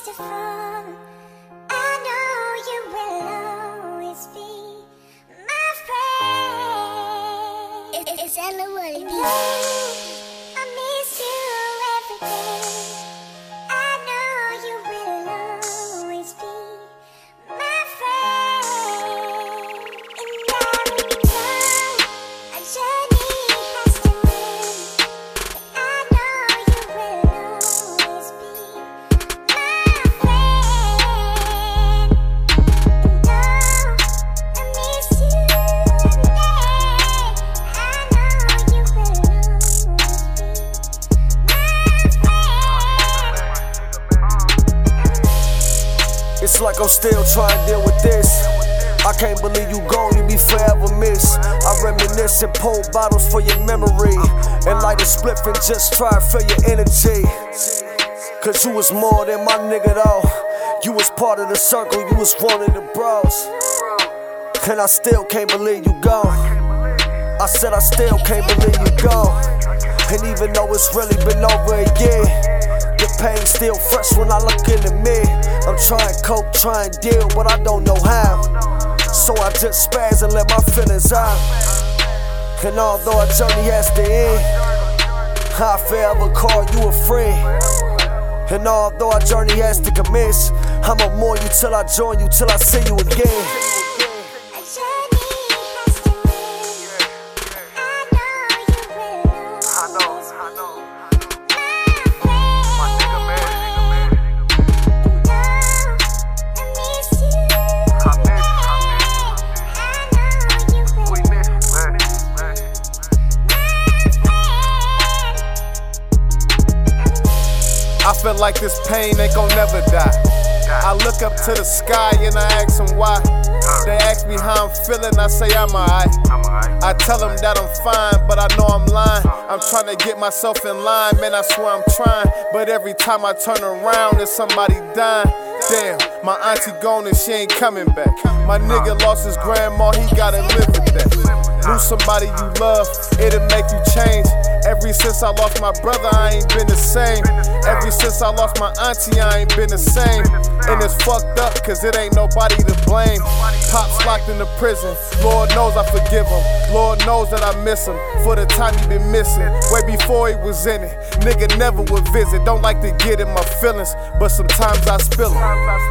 has to fall. I know you will always be my friend. It's like I'm still trying to deal with this. I can't believe you gone, you be forever missed. I reminisce and pull bottles for your memory. And light a spliff and just try to your energy. Cause you was more than my nigga though. You was part of the circle, you was one of the bros. And I still can't believe you gone. I said I still can't believe you gone. And even though it's really been over a year, the pain still fresh when I look in the mirror. I'm trying cope, trying to deal, but I don't know how. So I just spaz and let my feelings out. And although our journey has to end, I forever call you a friend. And although our journey has to commence, I'ma mourn you till I join you, till I see you again. Feel like this pain ain't gon' never die. I look up to the sky and I ask them why. They ask me how I'm feeling, I say I'm alright. I tell them that I'm fine, but I know I'm lying. I'm trying to get myself in line, man, I swear I'm trying. But every time I turn around, there's somebody dying. Damn, my auntie gone and she ain't coming back. My nigga lost his grandma, he gotta live with that. Lose somebody you love, it'll make you change. Every since I lost my brother, I ain't been the same. Ever since I lost my auntie, I ain't been the same. And it's fucked up, cause it ain't nobody to blame. Pops locked in the prison, Lord knows I forgive him. Lord knows that I miss him for the time he been missing. Way before he was in it, nigga never would visit. Don't like to get in my feelings, but sometimes I spill 'em. A journey